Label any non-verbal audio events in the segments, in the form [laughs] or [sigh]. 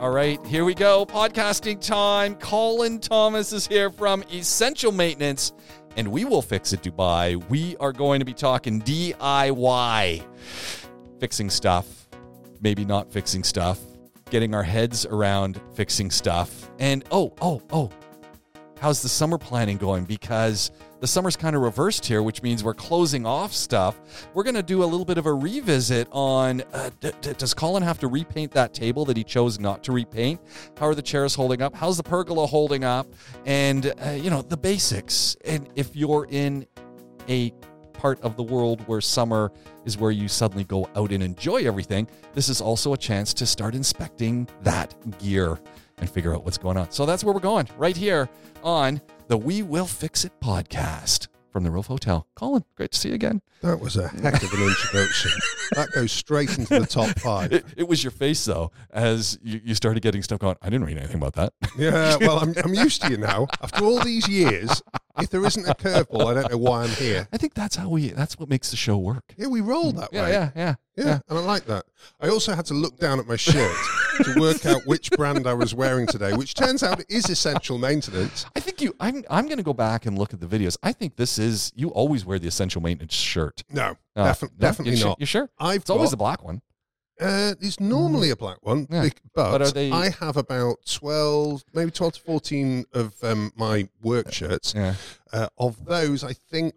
All right, here we go. Podcasting time. Colin Thomas is here from Essential Maintenance, and we will fix it, Dubai. We are going to be talking DIY, fixing stuff, maybe not fixing stuff, getting our heads around fixing stuff. And oh, oh, oh, how's the summer planning going? Because the summer's kind of reversed here, which means we're closing off stuff. We're going to do a little bit of a revisit on uh, d- d- does Colin have to repaint that table that he chose not to repaint? How are the chairs holding up? How's the pergola holding up? And, uh, you know, the basics. And if you're in a part of the world where summer is where you suddenly go out and enjoy everything, this is also a chance to start inspecting that gear and figure out what's going on. So that's where we're going, right here on the We Will Fix It podcast from the Rove Hotel. Colin, great to see you again. That was a heck of an introduction. [laughs] that goes straight into the top five. It, it was your face, though, as you, you started getting stuff going. I didn't read anything about that. [laughs] Yeah, well, I'm, I'm used to you now. After all these years, if there isn't a curveball, I don't know why I'm here. I think that's how we, that's what makes the show work. Yeah, we roll that Yeah, way. yeah, yeah. Yeah, and I like that. I also had to look down at my shirt to work out which brand I was wearing today, which turns out is essential maintenance. I think you. I'm. I'm going to go back and look at the videos. I think this is. You always wear the essential maintenance shirt. No, Uh, defi- no? definitely you not. You sure? I've It's always got- the black one. Uh, it's normally a black one, Yeah. but, But they- I have about 12, maybe 12 to 14 of um, my work shirts. Yeah. Uh, of those, I think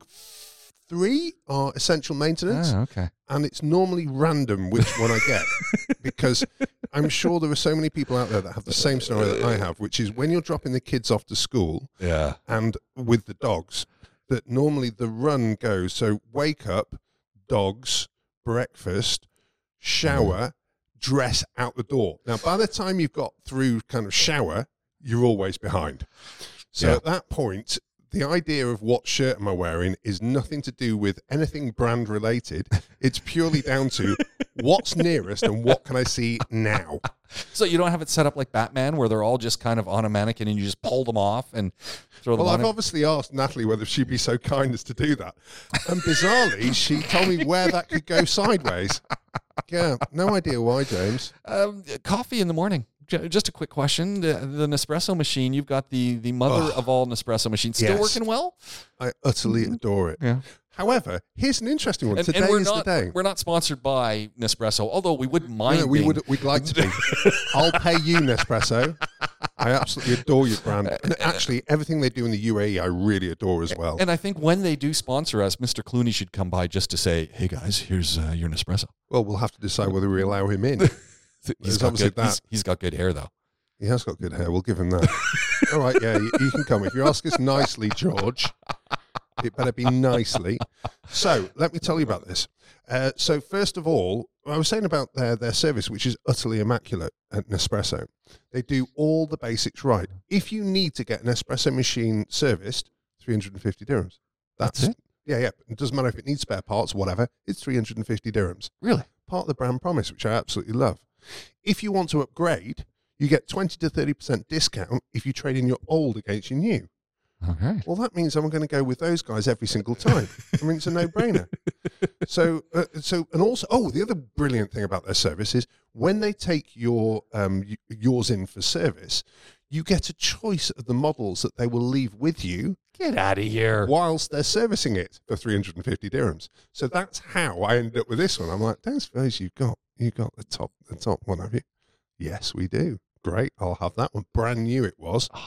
three are essential maintenance, Oh, okay. and it's normally random which one I get [laughs] because I'm sure there are so many people out there that have the same scenario that I have, which is when you're dropping the kids off to school Yeah. and with the dogs, that normally the run goes so wake up, dogs, breakfast, shower, mm. dress out the door. Now, by the time you've got through kind of shower, you're always behind. So Yeah. at that point, the idea of what shirt am I wearing is nothing to do with anything brand related. [laughs] It's purely down to what's nearest and what can I see now. So you don't have it set up like Batman, where they're all just kind of on a mannequin, and you just pull them off and throw them Well. I've obviously asked Natalie whether she'd be so kind as to do that. And bizarrely, she told me where that could go sideways. Yeah, no idea why, James. Um, coffee in the morning. J- Just a quick question: the, the Nespresso machine. You've got the the mother Ugh. of all Nespresso machines. Still Yes. working well? I utterly adore it. Yeah. However, here's an interesting one. And, Today and we're is not the day. we're not sponsored by Nespresso, although we wouldn't mind. no, we being- would, we'd like to be. [laughs] I'll pay you, Nespresso. I absolutely adore your brand. And actually, everything they do in the UAE, I really adore as well. And I think when they do sponsor us, Mr. Clooney should come by just to say, "Hey guys, here's uh, your Nespresso." Well, we'll have to decide whether we allow him in. [laughs] He's got, good, he's, that. he's got good hair though. He has got good hair. We'll give him that. [laughs] All right, yeah, you, you can come. If you ask us nicely, George, it better be nicely. So let me tell you about this. Uh, so first of all, I was saying about their their service, which is utterly immaculate at Nespresso. They do all the basics right. If you need to get an espresso machine serviced, three hundred and fifty dirhams. That's, That's it? Yeah, yeah. It doesn't matter if it needs spare parts or whatever. It's three hundred and fifty dirhams Really? part of the brand promise, which I absolutely love. If you want to upgrade, you get 20 to 30% discount if you trade in your old against your new. Okay. Well, that means I'm going to go with those guys every single time. I mean, it's a no-brainer. [laughs] So, uh, so, and also, oh, the other brilliant thing about their service is when they take your um, yours in for service, you get a choice of the models that they will leave with you Get out of here. whilst they're servicing it for 350 dirhams. So that's how I ended up with this one. I'm like, don't suppose you've got you got the top the top one, have you? Yes, we do. Great, I'll have that one. Brand new it was. [sighs]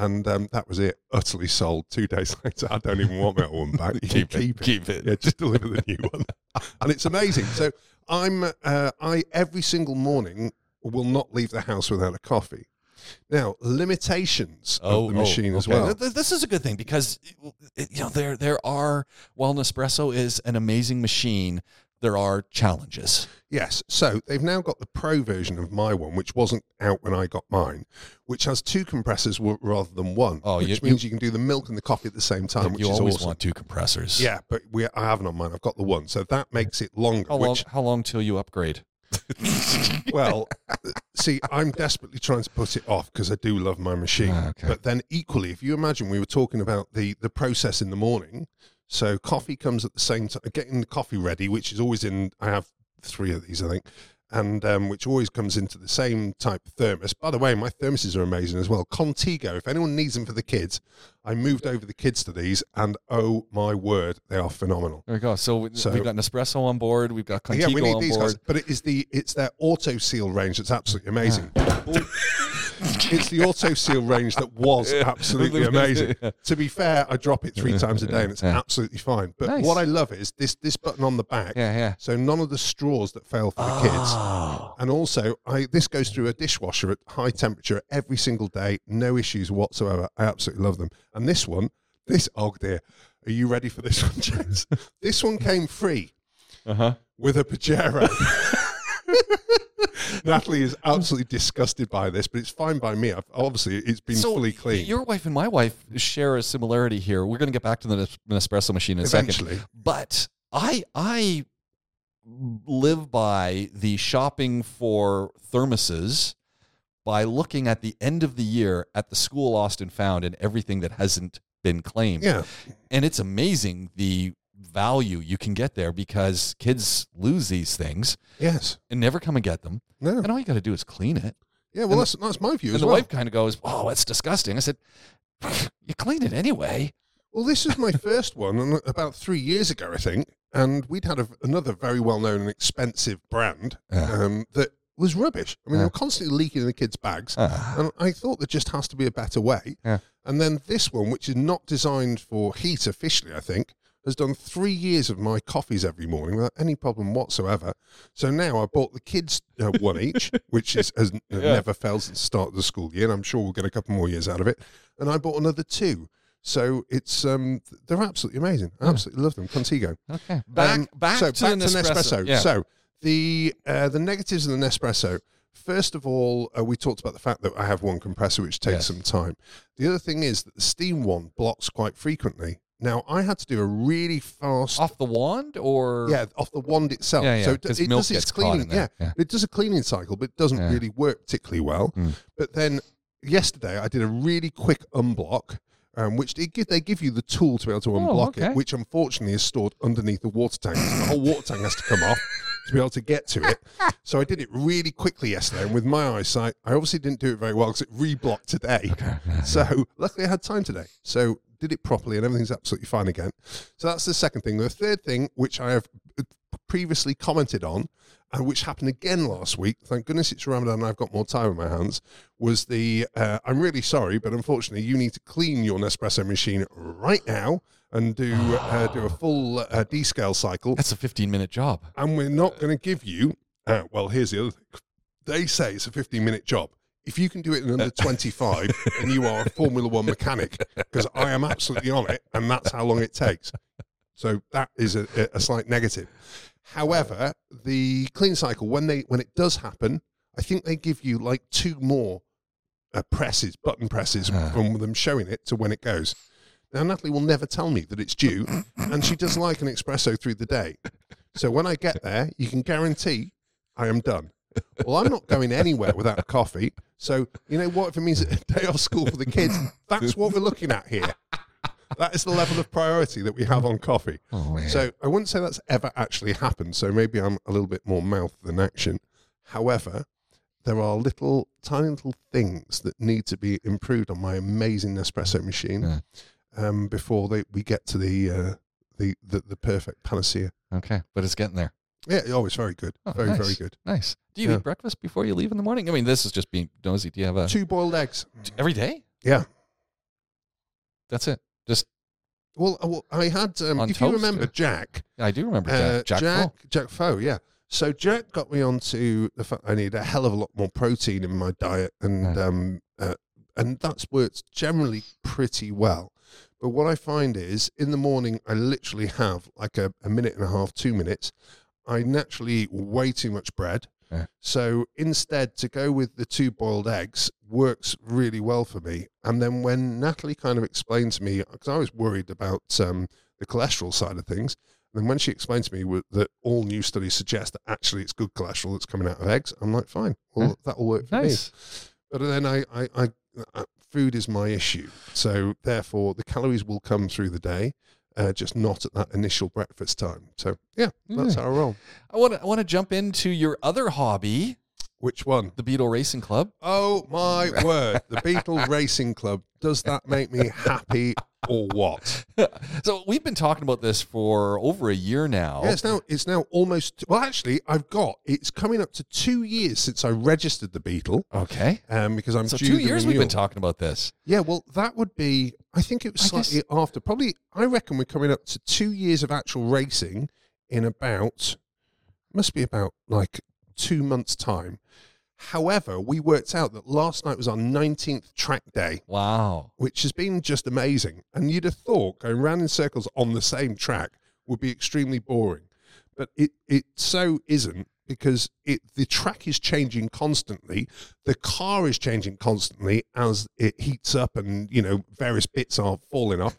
And um, that was it. Utterly sold. Two days [laughs] later, I don't even want old one back. [laughs] Keep it. keep it. Keep it. Yeah, just deliver the new one. [laughs] And it's amazing. So I'm uh, I every single morning will not leave the house without a coffee. Now limitations of oh, the oh, machine as Oh, okay. well. This is a good thing because eh, you know there there are while Nespresso is an amazing machine, there are challenges. Yes. So they've now got the pro version of my one, which wasn't out when I got mine, which has two compressors w- rather than one. Oh, which you- means you, can do the milk and the coffee at the same time, which you is always awesome. want two compressors. Yeah, but we I haven't on mine. I've got the one, so that makes it longer. How long? which How long till you upgrade? [laughs] well, see, I'm desperately trying to put it off because I do love my machine. Ah, okay. But then equally, if you imagine we were talking about the the process in the morning, so coffee comes at the same time, getting the coffee ready, which is always in. I have three of these, I think. And um, which always comes into the same type of thermos. By the way, my thermoses are amazing as well. Contigo, if anyone needs them for the kids, I moved over the kids to these, and oh my word, they are phenomenal. There we go. So, So- we've got Nespresso on board. We've got Contigo yeah, we need on these board. guys, but it is the it's their auto seal range that's absolutely amazing. [laughs] [laughs] it's the auto seal range that was absolutely [laughs] amazing. To be fair, I drop it three times a day and it's absolutely fine. But Nice. what I love is this this button on the back. Yeah, yeah. So none of the straws that fail for the kids. Oh. And also, I this goes through a dishwasher at high temperature every single day, no issues whatsoever. I absolutely love them. And this one, this oh dear, are you ready for this [laughs] one, James? this one came free Uh-huh. with a Pajero. [laughs] Natalie is absolutely disgusted by this, but it's fine by me. I've, obviously, it's been So fully cleaned. Your wife and my wife share a similarity here. We're going to get back to the Nespresso machine in a second. But I I live by the shopping for thermoses by looking at the end of the year at the school lost and found and everything that hasn't been claimed. yeah, And it's amazing the value you can get there because kids lose these things yes, and never come and get them. no, And all you got to do is clean it. yeah. Well, and- that's that's my view And as the well. wife kind of goes, "Oh, that's disgusting." I said, "You clean it anyway." Well, this is my first one, and [laughs] about three years ago, I think, and we'd had a, another very well-known and expensive brand Yeah. um, that was rubbish. I mean, they Yeah. were constantly leaking in the kids' bags. Ah. And I thought there just has to be a better way. Yeah. And then this one, which is not designed for heat officially, I think, has done three years of my coffees every morning without any problem whatsoever. So now I bought the kids uh, one [laughs] each, which is has uh, Yeah. never failed since the start of the school year, and I'm sure we'll get a couple more years out of it. And I bought another two. So it's um they're absolutely amazing. I Yeah. absolutely love them. Contigo. Okay. Back Um, back so to back the Nespresso. Yeah. So the uh, the negatives of the Nespresso. First of all, uh, we talked about the fact that I have one compressor, which takes Yes. some time. The other thing is that the steam one blocks quite frequently. Now I had to do a really fast, Off the wand or yeah, off the wand itself. Yeah, yeah, so it, it does its cleaning. Yeah. Yeah. it does a cleaning cycle, but it doesn't Yeah. really work particularly well. Mm. But then yesterday I did a really quick unblock. Um, which they give, they give you the tool to be able to unblock Oh, okay. it, which unfortunately is stored underneath the water tank. So the whole water tank has to come off to be able to get to it. So I did it really quickly yesterday, and with my eyesight, I obviously didn't do it very well because it reblocked today. So luckily, I had time today. So did it properly, and everything's absolutely fine again. So that's the second thing. The third thing, which I have uh, previously commented on, and which happened again last week. Thank goodness it's Ramadan and I've got more time on my hands. Was the uh, I'm really sorry, but unfortunately, you need to clean your Nespresso machine right now and do uh, do a full uh, descale cycle That's a 15 minute job. and we're not going to give you. Uh, well, here's the other thing. They say it's a 15 minute job. If you can do it in under 25, [laughs] then you are a Formula One mechanic because I am absolutely on it, and that's how long it takes. So that is a, a slight negative. However, the clean cycle when they when it does happen, I think they give you like two more uh, presses, button presses Ah. from them showing it to when it goes. Now Natalie will never tell me that it's due, and she does like an espresso through the day. So when I get there, you can guarantee I am done. Well, I'm not going anywhere without coffee. So you know what? If it means a day off school for the kids, that's what we're looking at here. That is the level of priority that we have on coffee. Oh. So I wouldn't say that's ever actually happened. So maybe I'm a little bit more mouth than action. However, there are little, tiny little things that need to be improved on my amazing Nespresso machine Yeah. Um, before they, we get to the, uh, the the the perfect panacea. okay, but it's getting there. Yeah, oh, it's very good, Oh, very nice. very good. Nice. Do you Yeah. eat breakfast before you leave in the morning? I mean, this is just being nosy. Do you have a Two boiled eggs. every day? Yeah. That's it. Just Well, uh, well I had. Um, if you remember or- Jack, I do remember uh, Jack. Jack. Jack, Foe. Jack Foe, yeah. So Jack got me onto the fact I need a hell of a lot more protein in my diet, and Yeah. um, uh, and that's worked generally pretty well. But what I find is in the morning, I literally have like a, a minute and a half, two minutes. I naturally eat way too much bread. Yeah. So instead, to go with the two boiled eggs works really well for me. And then when Natalie kind of explained to me, because I was worried about um, the cholesterol side of things, and then when she explained to me w- that all new studies suggest that actually it's good cholesterol that's coming out of eggs, I'm like, fine, well, Yeah. that'll work for me. But then I, I, I, uh, food is my issue. So therefore, the calories will come through the day. uh, just not at that initial breakfast time. So yeah, that's how I roll. I want to I want to jump into your other hobby, Which one? the Beetle Racing Club. Oh my [laughs] word! The Beetle Racing Club. Does that make me happy or what? [laughs] so we've been talking about this for over a year now. Yeah, it's now it's now almost well. Actually, I've got it's coming up to two years since I registered the Beetle. Okay. Um, because I'm So two years we've been talking about this. Yeah, well, that would be. I think it was I guess- slightly after. Probably, I reckon we're coming up to two years of actual racing in about. Must be about like two months' time. However, we worked out that last night was our 19th track day, Wow. which has been just amazing. And you'd have thought going round in circles on the same track would be extremely boring, but it it so isn't because it the track is changing constantly. The car is changing constantly as it heats up, and you know various bits are falling off.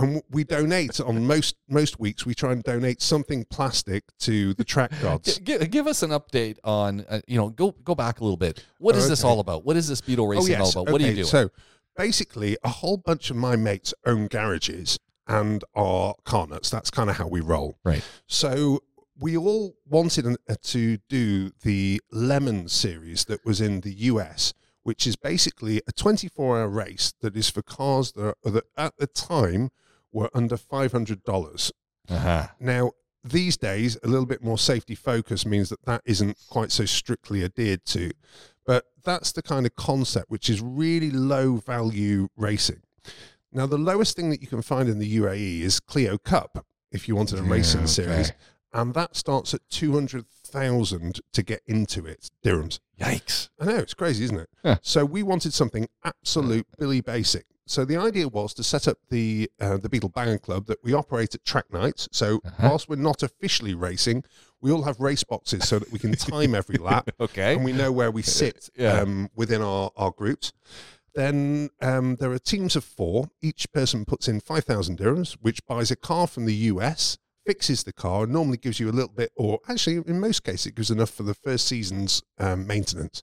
And we donate on most most weeks. We try and donate something plastic to the track [laughs] gods. G- give, us an update on, uh, you know, go go back a little bit. What is this Okay. all about? What is this Beetle Racing all about? What do you Oh, okay, do? So basically, a whole bunch of my mates own garages and are car nuts. That's kind of how we roll. Right. So we all wanted uh, to do the Lemon series that was in the US, which is basically a 24 hour race that is for cars that, are, that at the time were under $500. uh-huh. Now, these days, a little bit more safety focus means that that isn't quite so strictly adhered to. But that's the kind of concept which is really low value racing. Now, the lowest thing that you can find in the UAE is Clio Cup if you wanted a racing Yeah, series. And that starts at 200,000 to get into it, dirhams. Yikes. I know, it's crazy, isn't it? Yeah. So we wanted something absolute Billy Basic. So the idea was to set up the uh, the Beetle Banger Club that we operate at track nights. So Uh-huh. whilst we're not officially racing, we all have race boxes so that we can time every [laughs] lap Okay. and we know where we [laughs] sit Yeah. um, within our, our groups. Then um, there are teams of four. Each person puts in 5,000 dirhams, which buys a car from the US, fixes the car, and normally gives you a little bit, or actually, in most cases, it gives enough for the first season's um, maintenance.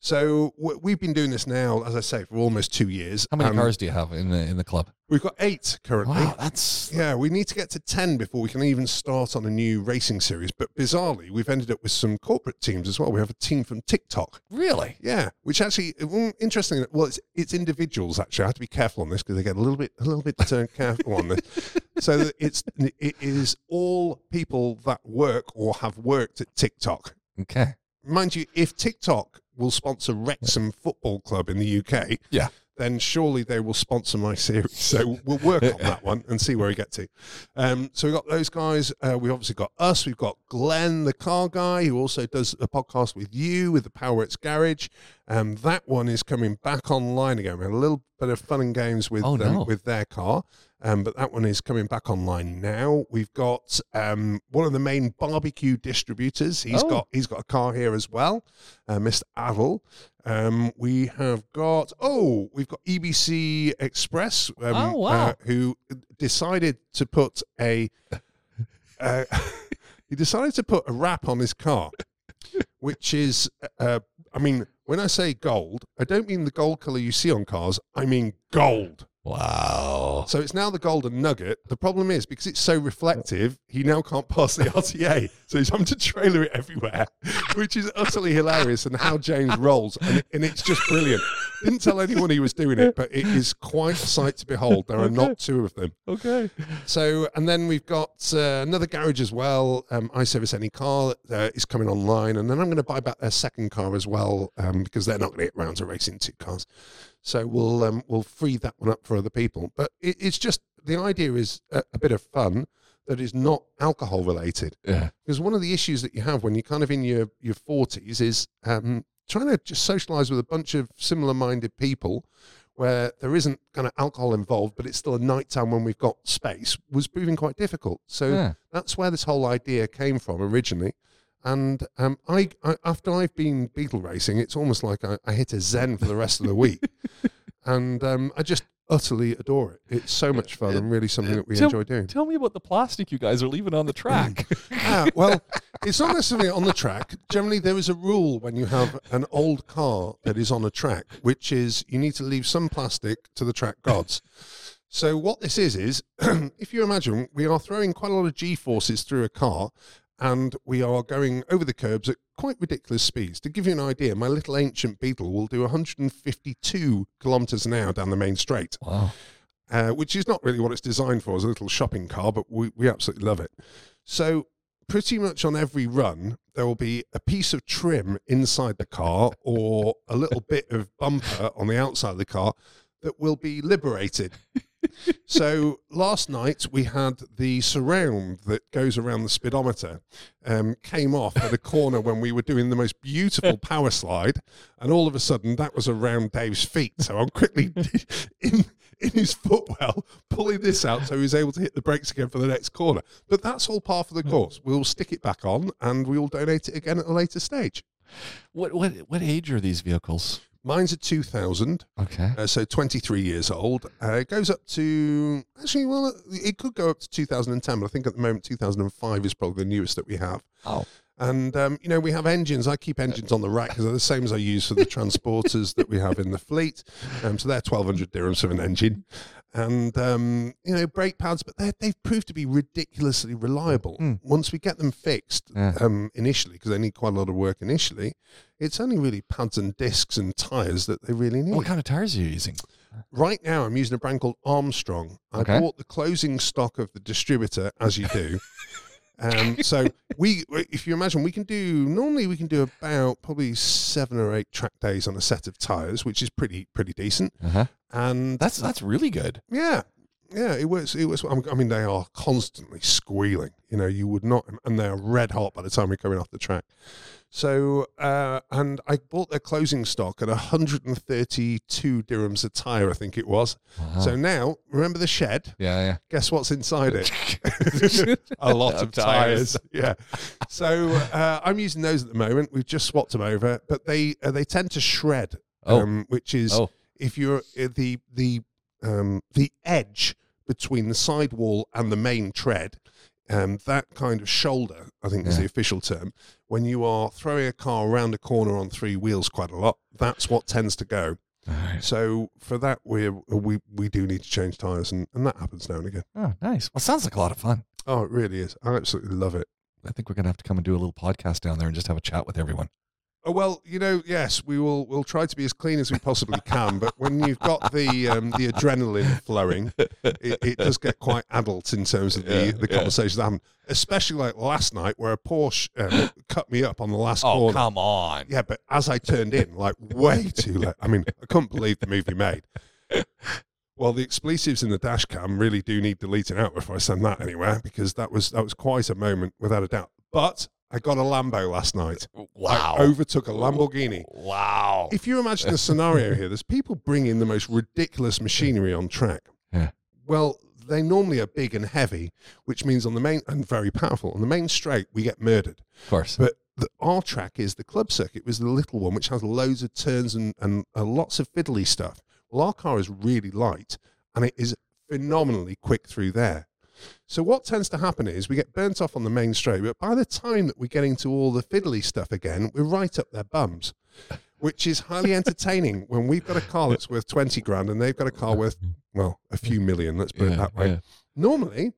So we've been doing this now, as I say, for almost two years. How many cars do you have in the in the club? We've got eight currently. Wow, that's Yeah, we need to get to 10 before we can even start on a new racing series. But bizarrely, we've ended up with some corporate teams as well. We have a team from TikTok. really Yeah, which actually, mm, interesting. Well, it's, it's individuals actually. I have to be careful on this because they get a little bit, a little bit uh, careful on this. [laughs] So it's it is all people that work or have worked at TikTok. okay. Mind you, if TikTok will sponsor Wrexham Football Club in the UK, Yeah. then surely they will sponsor my series. [laughs] So we'll work on that one and see where we get to. Um, so we've got those guys. Uh, we've obviously got us. We've got Glenn, the car guy, who also does a podcast with you with the Powerworks Garage. Um, that one is coming back online again. We had a little bit of fun and games with Oh, um, no. with their car. Um, but that one is coming back online now. We've got um, one of the main barbecue distributors. He's Oh. got he's got a car here as well, uh, Mr. Adel. Um, we have got oh, we've got EBC Express. Um, Oh, wow. uh, who decided to put a [laughs] uh, [laughs] he decided to put a wrap on his car, which is uh, I mean when I say gold, I don't mean the gold color you see on cars. I mean gold. Wow. So it's now the golden nugget. The problem is because it's so reflective, he now can't pass the RTA. So he's having to trailer it everywhere, [laughs] which is utterly hilarious. And how James rolls, and, and it's just brilliant. Didn't tell anyone he was doing it, but it is quite a sight to behold. There are not two of them. Okay. So, and then we've got uh, another garage as well. Um, I service any car uh, is coming online, and then I'm going to buy back their second car as well um, because they're not going to get round to racing two cars. So we'll um, we'll free that one up for other people. But it, it's just the idea is a, a bit of fun that is not alcohol related. Yeah. Because one of the issues that you have when you're kind of in your your forties is um, trying to just socialize with a bunch of similar minded people where there isn't kind of alcohol involved, but it's still a night time when we've got space, was proving quite difficult. So Yeah. that's where this whole idea came from originally. And um, I, I, after I've been beetle racing, it's almost like I, I hit a zen for the rest of the week, [laughs] and um, I just utterly adore it. It's so much fun and really something that we Tell- enjoy doing. Tell me about the plastic you guys are leaving on the track. [laughs] Ah, well, [laughs] it's not necessarily on the track. Generally, there is a rule when you have an old car that is on a track, which is you need to leave some plastic to the track gods. So what this is is, [clears throat] if you imagine, we are throwing quite a lot of G forces through a car, and we are going over the curbs at quite ridiculous speeds. To give you an idea, my little ancient Beetle will do 152 kilometres an hour down the main straight, Wow. uh, which is not really what it's designed for as a little shopping car, but we, we absolutely love it. So pretty much on every run, there will be a piece of trim inside the car or a little bit of bumper on the outside of the car that will be liberated. So last night we had the surround that goes around the speedometer um, came off at a corner when we were doing the most beautiful [laughs] power slide, and all of a sudden that was around Dave's feet. So I'm quickly [laughs] in in his footwell pulling this out so he's able to hit the brakes again for the next corner. But that's all part of the course. We'll stick it back on and we will donate it again at a later stage. What what what age are these vehicles? Mine's a 2000, Okay. uh, so 23 years old. Uh, it goes up to, actually, well, it could go up to 2010, but I think at the moment 2005 is probably the newest that we have. Oh. And, um, you know, we have engines. I keep engines on the rack because they're the same as I use for the [laughs] transporters that we have in the fleet. Um, so they're 1,200 dirhams of an engine. And, um, you know, brake pads, but they've proved to be ridiculously reliable. Mm. Once we get them fixed Yeah. um, initially, because they need quite a lot of work initially, it's only really pads and discs and tyres that they really need. What kind of tires are you using? Right now, I'm using a brand called Armstrong. I Okay. bought the closing stock of the distributor, as you do. [laughs] um, [laughs] so we, if you imagine, we can do normally we can do about probably seven or eight track days on a set of tires, which is pretty pretty decent. Uh-huh. And That's that's really good. yeah, yeah, it was it was. I mean, they are constantly squealing. You know, you would not, and they are red hot by the time we're coming off the track. So, uh, and I bought their closing stock at 132 dirhams a tire, I think it was. Wow. So now, remember the shed? yeah, yeah. Guess what's inside it? [laughs] a lot Of [laughs] of tires. tires. Yeah. So uh, I'm using those at the moment. We've just swapped them over, but they uh, they tend to shred, Oh. um, which is Oh. if you're uh, the the um, the edge between the sidewall and the main tread. Um, that kind of shoulder, I think, is the official term. When you are throwing a car around a corner on three wheels quite a lot, that's what tends to go. Right. So for that, we we we do need to change tires, and, and that happens now and again. Oh, nice. Well, sounds like a lot of fun. Oh, it really is. I absolutely love it. I think we're gonna have to come and do a little podcast down there and just have a chat with everyone. Oh, well, you know, yes, we will. We'll try to be as clean as we possibly can. But when you've got the um, the adrenaline flowing, it, it does get quite adult in terms of the, Yeah, the yeah. conversations that happen. Especially like last night, where a Porsche um, cut me up on the last Oh, corner. come on. Yeah, but as I turned in, like way too late. I mean, I couldn't believe the movie made. Well, the expletives in the dash cam really do need deleting out before I send that anywhere because that was that was quite a moment without a doubt. But I got a Lambo last night. Wow. I overtook a Lamborghini. Wow. If you imagine the scenario here, there's people bringing the most ridiculous machinery on track. Yeah. Well, they normally are big and heavy, which means on the main and very powerful. On the main straight, we get murdered. Of course. But the, our track is the club circuit, was the little one, which has loads of turns and, and uh, lots of fiddly stuff. Well, our car is really light and it is phenomenally quick through there. So what tends to happen is we get burnt off on the main straight, but by the time that we get into all the fiddly stuff again, we're right up their bums, [laughs] which is highly entertaining when we've got a car that's worth 20 grand and they've got a car worth, well, a few million, let's put it that way. yeah. Normally,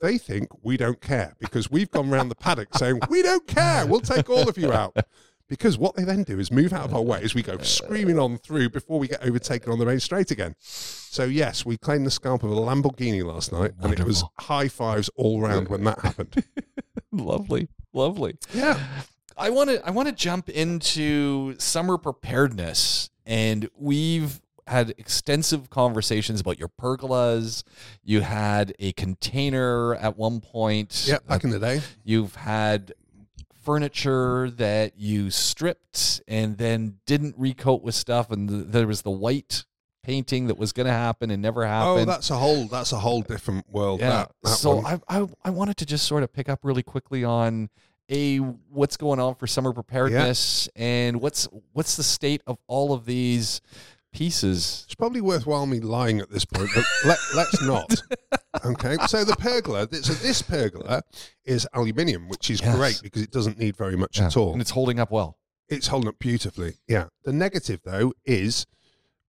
they think we don't care because we've gone round the paddock saying, we don't care, we'll take all of you out. Because what they then do is move out of our way as we go [laughs] screaming on through before we get overtaken on the main straight again. So, yes, we claimed the scalp of a Lamborghini last night, and it was high fives all round when that happened. [laughs] lovely. Lovely. Yeah. I want to I want to jump into summer preparedness and we've had extensive conversations about your pergolas. You had a container at one point. Yeah, back in the day. You've had furniture that you stripped and then didn't recoat with stuff and th- there was the white painting that was going to happen and never oh, happened. Oh, that's a whole that's a whole different world. Yeah. That, that so one. I, I I wanted to just sort of pick up really quickly on a what's going on for summer preparedness and what's what's the state of all of these pieces. It's probably worthwhile me lying at this point, but let, let's not. [laughs] Okay, so the pergola, so this pergola is aluminium, which is Yes. great because it doesn't need very much at all. And it's holding up well. It's holding up beautifully. Yeah. The negative though is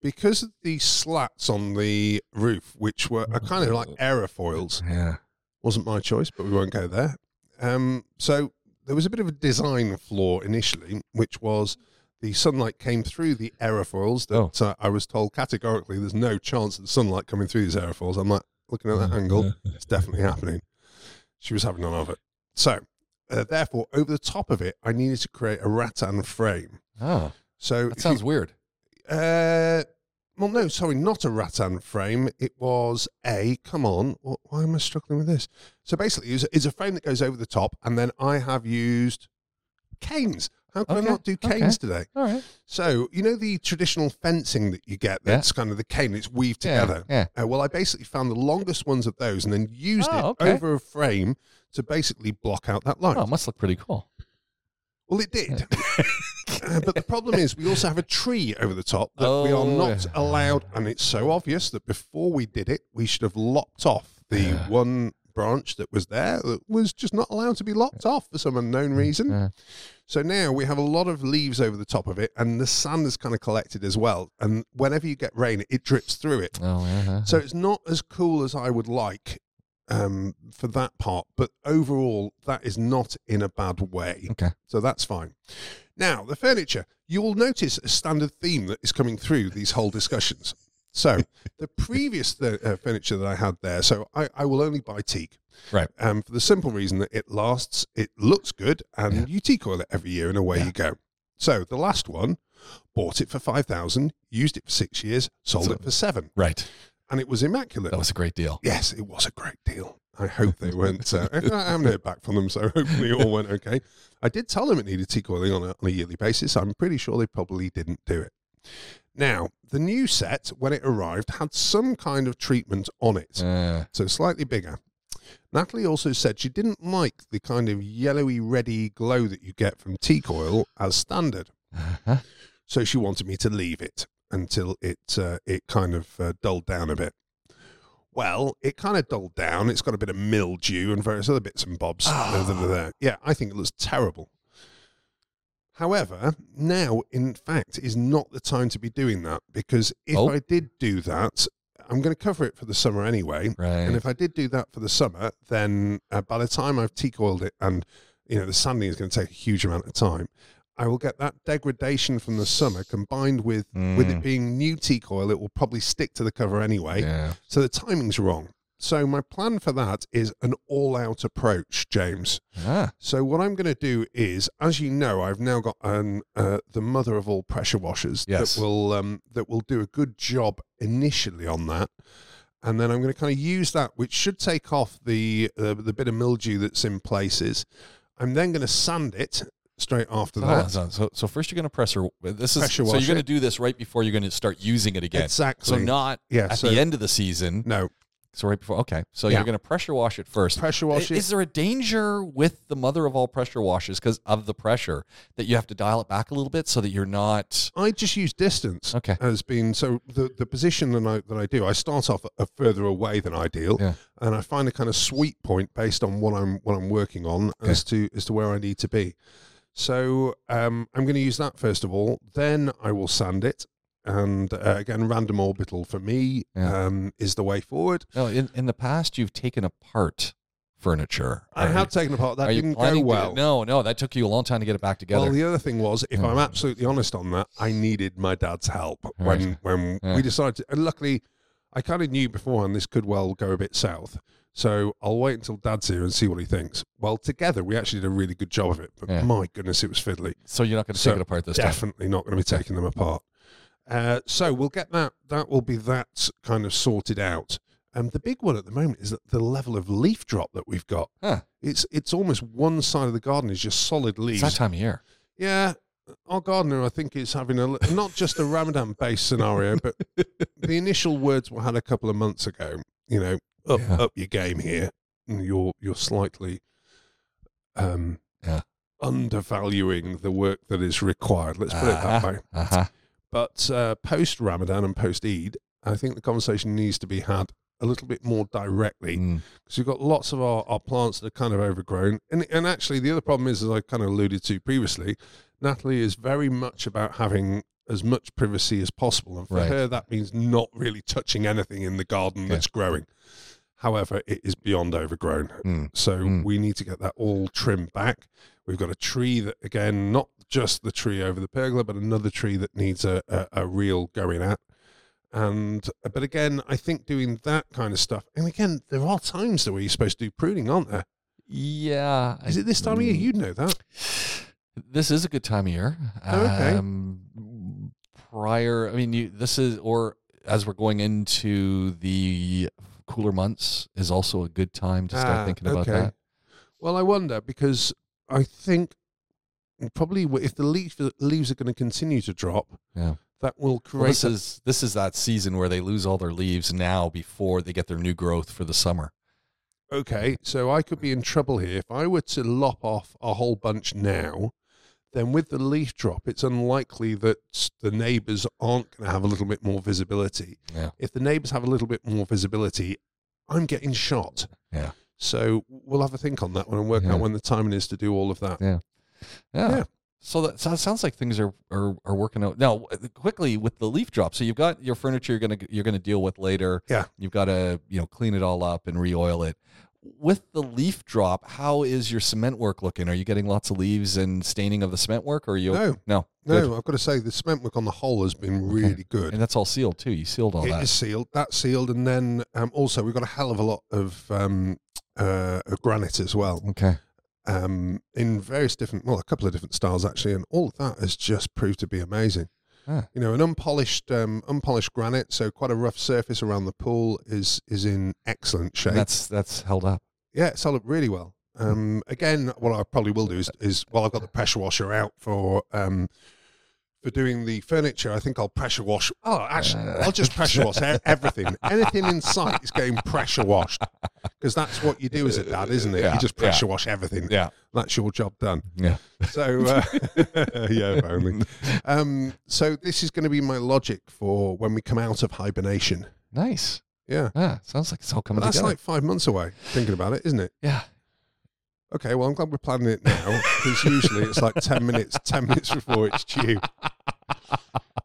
because of the slats on the roof, which were are kind of like aerofoils, Yeah. wasn't my choice, but we won't go there. Um, so there was a bit of a design flaw initially, which was the sunlight came through the aerofoils. That uh, I was told categorically, there's no chance of the sunlight coming through these aerofoils. I'm like looking at that angle, [laughs] it's definitely happening. She was having none of it. So, uh, therefore, over the top of it, I needed to create a rattan frame. Oh, So that sounds weird. uh, well, no, sorry, not a rattan frame. It was a. Come on, wh- why am I struggling with this? So basically, it's, it's a frame that goes over the top, and then I have used canes. How can Okay, I not do okay. canes today? All right. So you know the traditional fencing that you get. Yeah. That's kind of the cane. It's weaved together. Yeah. Uh, well, I basically found the longest ones of those, and then used Oh, it okay. over a frame to basically block out that line. Oh, it must look pretty cool. Well, it did. [laughs] [laughs] Uh, but the problem is, we also have a tree over the top that we are Oh, not allowed, and it's so obvious that before we did it, we should have lopped off the Yeah. one branch that was there that was just not allowed to be lopped off for some unknown reason. Yeah. So now we have a lot of leaves over the top of it, and the sand is kind of collected as well. And whenever you get rain, it drips through it. Oh, yeah. So it's not as cool as I would like um, for that part, but overall, that is not in a bad way. Okay. So that's fine. Now, the furniture, you will notice a standard theme that is coming through these whole discussions. So, the previous th- uh, furniture that I had there, so I, I will only buy teak. Right. Um, for the simple reason that it lasts, it looks good, and Yeah. you teak oil it every year, and away Yeah. you go. So, the last one, bought it for 5000 used it for six years, sold So- it for seven, Right. and it was immaculate. That was a great deal. Yes, it was a great deal. I hope they went. Uh, [laughs] I haven't heard back from them, so hopefully it all went [laughs] okay. I did tell them it needed teak oiling on a, on a yearly basis. I'm pretty sure they probably didn't do it. Now, the new set, when it arrived, had some kind of treatment on it, Uh, so slightly bigger. Natalie also said she didn't like the kind of yellowy, reddy glow that you get from teak oil as standard. uh-huh. So she wanted me to leave it until it uh, it kind of uh, dulled down a bit. Well, it kind of dulled down. It's got a bit of mildew and various other bits and bobs. Oh. that are there. Yeah, I think it looks terrible. However, now, in fact, is not the time to be doing that because if Oh. I did do that, I'm going to cover it for the summer anyway. Right. And if I did do that for the summer, then uh, by the time I've teak oiled it and you know the sanding is going to take a huge amount of time, I will get that degradation from the summer combined with with Mm. it being new teak oil. It will probably stick to the cover anyway. yeah. So the timing's wrong. So my plan for that is an all-out approach, James. Ah. So what I'm going to do is, as you know, I've now got um, uh, the mother of all pressure washers Yes. that will um, that will do a good job initially on that, and then I'm going to kind of use that, which should take off the uh, the bit of mildew that's in places. I'm then going to sand it straight after So, that. so, so, so first you're going to pressure. This is Pressure so you're going to do this right before you're going to start using it again. Exactly. So not yeah. at so the end of the season. no So right before. Okay. So Yeah. you're going to pressure wash it first. pressure wash I- it. Is there a danger with the mother of all pressure washes because of the pressure that you have to dial it back a little bit so that you're not I just use distance okay? as being so the, the position that I that I do. I start off a, further away than ideal, Yeah. and I find a kind of sweet point based on what I'm what I'm working on Okay. as to as to where I need to be. So um, I'm going to use that first of all. Then I will sand it, and uh, again, random orbital for me Yeah. um, is the way forward. No, in in the past you've taken apart furniture. I have taken apart that didn't go planning to- well. no, no, that took you a long time to get it back together. Well, the other thing was, if I'm absolutely honest on that, I needed my dad's help Right. when when Yeah. we decided. To, and luckily, I kind of knew beforehand this could well go a bit south. So I'll wait until Dad's here and see what he thinks. Well, together we actually did a really good job of it. But Yeah. my goodness, it was fiddly. so you're not going to So, take it apart this time. Definitely not going to be taking them apart. Uh, so we'll get that. That will be that kind of sorted out. And the big one at the moment is that the level of leaf drop that we've got. Huh. It's it's almost one side of the garden is just solid It's leaves. that time of year. Yeah, our gardener, I think, is having a not just a Ramadan-based scenario, but [laughs] the initial words we had a couple of months ago. You know, up Yeah. up your game here. You're you're slightly um, Yeah. undervaluing the work that is required. Let's put it that Uh-huh. way. Uh-huh. But uh, post Ramadan and post Eid, I think the conversation needs to be had a little bit more directly Mm. because we've got lots of our, our plants that are kind of overgrown. And, and actually, the other problem is, as I kind of alluded to previously, Natalie is very much about having as much privacy as possible. And for Right. her, that means not really touching anything in the garden Okay. that's growing. However, it is beyond overgrown. Mm. So Mm. we need to get that all trimmed back. We've got a tree that, again, not just the tree over the pergola, but another tree that needs a, a, a real going at. And but again, I think doing that kind of stuff. And again, there are times where you're supposed to do pruning, aren't there? Yeah. Is it this time of year? You'd know that. This is a good time of year. Oh, okay. Um, prior, I mean, you, this is, or as we're going into the cooler months, is also a good time to start Ah, thinking about okay. that. Well, I wonder because I think probably if the leaf, leaves are going to continue to drop, Yeah. that will Well, create. this a- is this is that season where they lose all their leaves now before they get their new growth for the summer. okay, so I could be in trouble here if I were to lop off a whole bunch now. Then, with the leaf drop, it's unlikely that the neighbours aren't going to have a little bit more visibility. Yeah. If the neighbours have a little bit more visibility, I'm getting shot. Yeah. So we'll have a think on that one and work Yeah. out when the timing is to do all of that. Yeah. Yeah. So that so it sounds like things are, are are working out now. Quickly with the leaf drop, so you've got your furniture you're gonna you're gonna deal with later. Yeah. You've got to you know clean it all up and re-oil it. With the leaf drop, how is your cement work looking? Are you getting lots of leaves and staining of the cement work? Or are you No, no no, Good. I've got to say the cement work on the whole has been Okay. really good. and that's all sealed too. You sealed all It that. is sealed. That's sealed, and then um, also we've got a hell of a lot of um, uh, of granite as well, Okay. Um, in various different, well, a couple of different styles actually, and all of that has just proved to be amazing. Ah. You know, an unpolished, um, unpolished granite, so quite a rough surface around the pool is is in excellent shape. That's that's held up. Yeah, it's held up really well. Um, again, what I probably will do is, is well, I've got the pressure washer out for um, for doing the furniture. I think I'll pressure wash. Oh, actually, Uh. I'll just pressure wash everything. Anything in sight is getting pressure washed because that's what you do as a dad, isn't it? Yeah, you just yeah. pressure wash everything. Yeah. That's your job done. Yeah. So uh, [laughs] yeah, only. Um, so this is going to be my logic for when we come out of hibernation. Nice. Yeah. Yeah. Sounds like it's all coming But that's together. like five months away. Thinking about it, isn't it? yeah. Okay, well, I'm glad we're planning it now because usually it's like 10 minutes, [laughs] 10 minutes before it's due.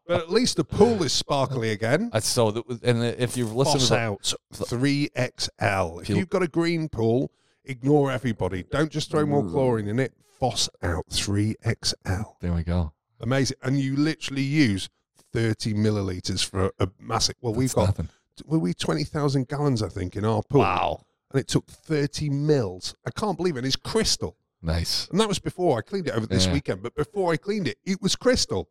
But at least the pool is sparkly again. Uh, So, th- and if you've listened Phos to the, out 3XL. If If you- you've got a green pool, ignore everybody. Don't just throw more chlorine in it. Phos out 3XL. there we go. Amazing. And you literally use 30 milliliters for a massive. Well, we've got, nothing. well, we 20,000 gallons, I think, in our pool. Wow. And it took 30 mils. I can't believe it. It's crystal. Nice. And that was before I cleaned it over this Yeah. weekend. But before I cleaned it, it was crystal.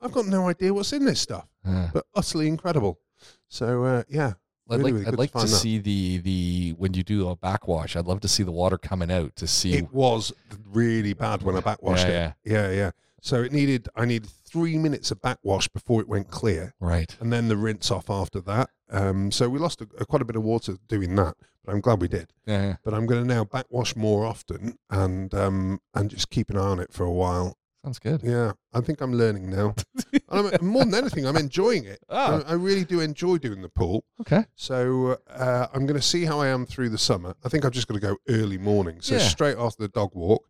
I've got no idea what's in this stuff, Yeah. but utterly incredible. So uh, yeah, I'd really, like, really I'd like to, that. see the the when you do a backwash. I'd love to see the water coming out to see. It was really bad when I backwashed yeah, it. yeah, Yeah. So it needed I needed three minutes of backwash before it went clear, right. and then the rinse off after that. Um, so we lost a, a, quite a bit of water doing that, I'm glad we did. Yeah, yeah. But I'm going to now backwash more often and um, and just keep an eye on it for a while. sounds good. Yeah, I think I'm learning now. [laughs] and I'm, more than anything, I'm enjoying it. Oh. I, I really do enjoy doing the pool. Okay. So uh, I'm going to see how I am through the summer. I think I'm just going to go early morning. So Yeah. straight after the dog walk,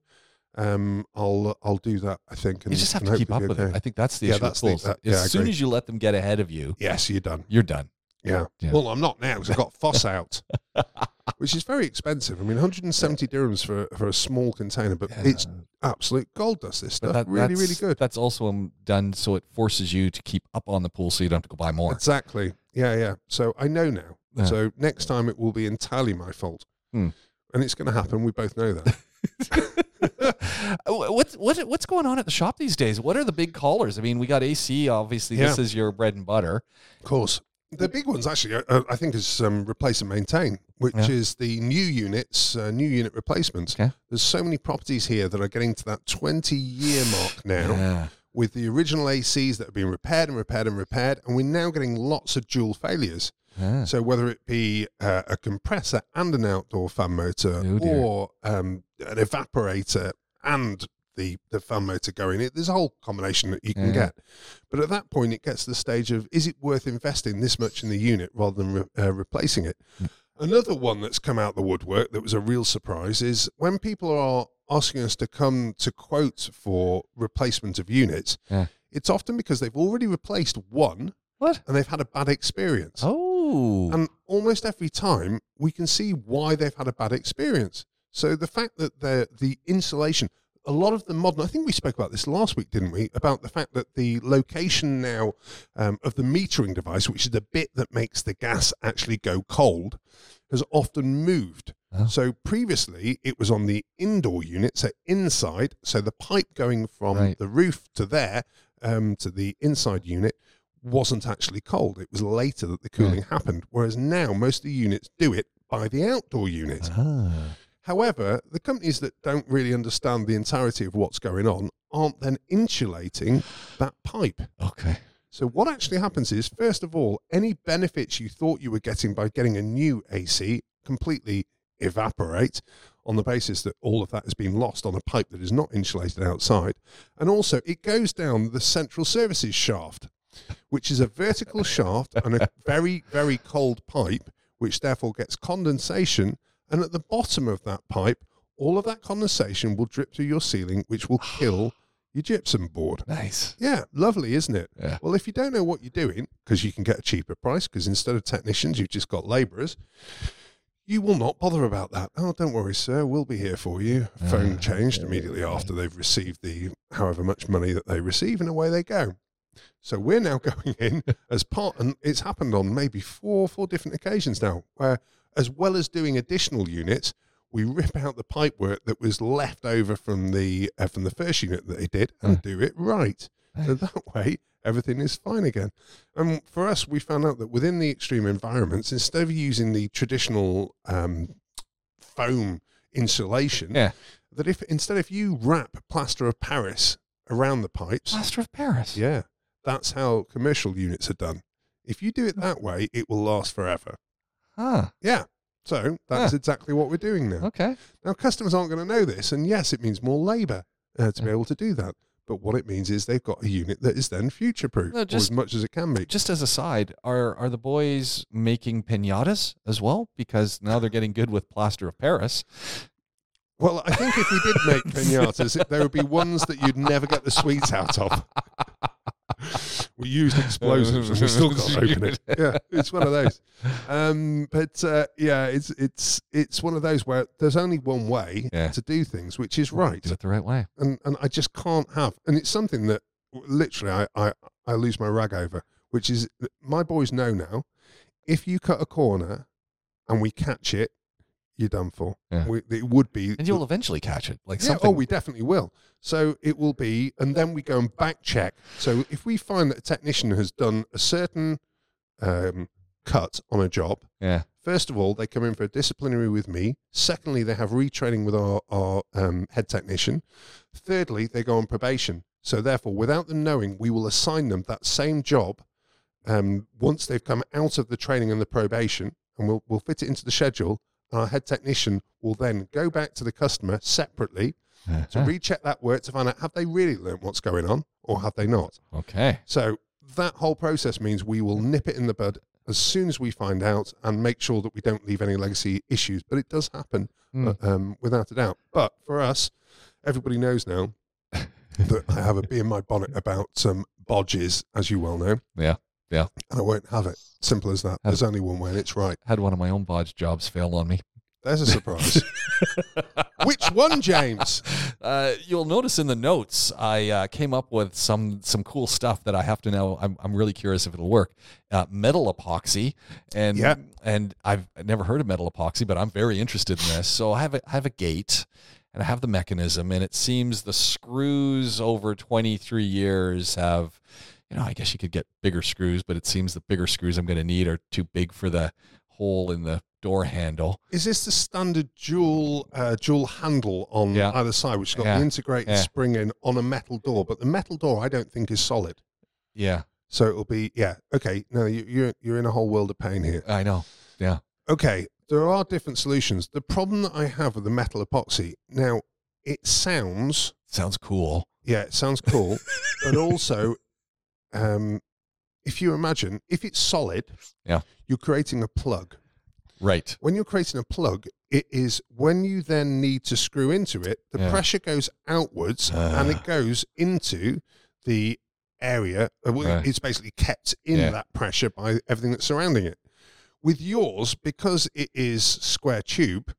um, I'll I'll do that. I think. You just have to keep up with be it. I think that's the Yeah, issue that's the- that- yeah, as soon as you let them get ahead of you, Yes, you're done. you're done. Yeah. Yeah. Well, I'm not now because I've got Phos [laughs] out, [laughs] which is very expensive. I mean, 170 dirhams for for a small container, but it's absolute gold dust. This stuff that- really, really good. That's also um, done so it forces you to keep up on the pool, so you don't have to go buy more. Exactly. Yeah, yeah. So I know now. Yeah. So next time it will be entirely my fault. Hmm. And it's going to happen. We both know that. [laughs] [laughs] what what what's going on at the shop these days? What are the big callers? I mean, we got AC. Obviously, this is your bread and butter. of course. The big ones, actually, uh, I think, is um, replace and maintain, which Yeah. is the new units, uh, new unit replacements. Okay. There's so many properties here that are getting to that 20 year mark now Yeah. with the original ACs that have been repaired and repaired and repaired. And we're now getting lots of dual failures. Yeah. So whether it be uh, a compressor and an outdoor fan motor, Oh, or um, an evaporator and the the fan motor going, it, there's a whole combination that you can Yeah. get. But at that point, it gets to the stage of is it worth investing this much in the unit rather than re- uh, replacing it? Mm. Another one that's come out the woodwork that was a real surprise is when people are asking us to come to quote for replacement of units. Yeah. it's often because they've already replaced one What? and they've had a bad experience. Oh. And almost every time we can see why they've had a bad experience. So the fact that the the insulation, a lot of the modern, I think we spoke about this last week, didn't we? About the fact that the location now um, of the metering device, which is the bit that makes the gas actually go cold, has often moved. Oh. So previously it was on the indoor unit, so inside, so the pipe going from Right. the roof to there um, to the inside unit wasn't actually cold. It was later that the cooling happened. Whereas now most of the units do it by the outdoor unit. Ah. However, the companies that don't really understand the entirety of what's going on aren't then insulating that pipe. Okay. So what actually happens is, first of all, any benefits you thought you were getting by getting a new AC completely evaporate on the basis that all of that has been lost on a pipe that is not insulated outside. And also, it goes down the central services shaft, which is a vertical shaft and a very, very cold pipe, which therefore gets condensation. And at the bottom of that pipe, all of that condensation will drip through your ceiling, which will [sighs] kill your gypsum board. Nice. Yeah, lovely, isn't it? Yeah. Well, if you don't know what you're doing, because you can get a cheaper price, because instead of technicians, you've just got labourers, you will not bother about that. Oh, don't worry, sir, we'll be here for you. Phone Ah, changed yeah, immediately yeah. after they've received the however much money that they receive, and away they go. So we're now [laughs] going in as part, and it's happened on maybe four, four different occasions now, where as well as doing additional units, we rip out the pipework that was left over from the uh, from the first unit that they did and Hmm. do it right. So that [laughs] way, everything is fine again. And for us, we found out that within the extreme environments, instead of using the traditional um, foam insulation, Yeah. that if instead if you wrap plaster of Paris around the pipes, Plaster of Paris. yeah, that's how commercial units are done. If you do it that way, it will last forever. Huh. Yeah. So that's Huh. Ah. exactly what we're doing now. Okay. Now, customers aren't going to know this, and yes, it means more labour uh, to be mm. able to do that. But what it means is they've got a unit that is then future proof, No, as much as it can be. Just as a side, are are the boys making pinatas as well? Because now they're getting good with plaster of Paris. Well, I think if we did make [laughs] pinatas, there would be ones that you'd never get the sweets out of. We used explosives and we still got to [laughs] open it. Yeah, it's one of those. Um, but uh, yeah, it's it's it's one of those where there's only one way Yeah. to do things, which is right. Do it the right way. and and I just can't have. And it's something that literally I I, I lose my rag over, which is my boys know now. If you cut a corner and we catch it, you're done for. Yeah. We, it would be. And you'll eventually catch it. Like yeah, something. oh, we definitely will. So it will be, and then we go and back check. So if we find that a technician has done a certain um, cut on a job, yeah. First of all, they come in for a disciplinary with me. Secondly, they have retraining with our, our um, head technician. Thirdly, they go on probation. So, therefore, without them knowing, we will assign them that same job um, once they've come out of the training and the probation, and we'll, we'll fit it into the schedule. Our head technician will then go back to the customer separately to Uh-huh. recheck that work to find out have they really learnt what's going on or have they not. Okay. So that whole process means we will nip it in the bud as soon as we find out and make sure that we don't leave any legacy issues. But it does happen uh, um, without a doubt. But for us, everybody knows now [laughs] that I have a bee in my bonnet about some bodges, as you well know. Yeah, yeah. And I won't have it. Simple as that. There's only one way and it's right. Had one of my own bodge jobs fail on me. There's a surprise. [laughs] Which one, James? Uh, you'll notice in the notes, I uh, came up with some some cool stuff that I have to know. I'm, I'm really curious if it'll work. Uh, metal epoxy, and Yeah. and I've never heard of metal epoxy, but I'm very interested in this. So I have a, I have a gate, and I have the mechanism, and it seems the screws over 23 years have, you know, I guess you could get bigger screws, but it seems the bigger screws I'm going to need are too big for the hole in the door handle. Is this the standard dual uh, dual handle on Yeah. either side, which has got Yeah. the integrated Yeah. spring in on a metal door? But the metal door, I don't think is solid. Yeah, So it'll be yeah. Okay, no, you, you're you're in a whole world of pain here. I know. Yeah. Okay, there are different solutions. The problem that I have with the metal epoxy now, it sounds Sounds cool. yeah, it sounds cool, [laughs] but also, um, if you imagine if it's solid, Yeah. you're creating a plug. Right. When you're creating a plug, it is when you then need to screw into it, the Yeah. pressure goes outwards and Ah. it goes into the area. uh. It's basically kept in Yeah. that pressure by everything that's surrounding it. With yours, because it is square tube,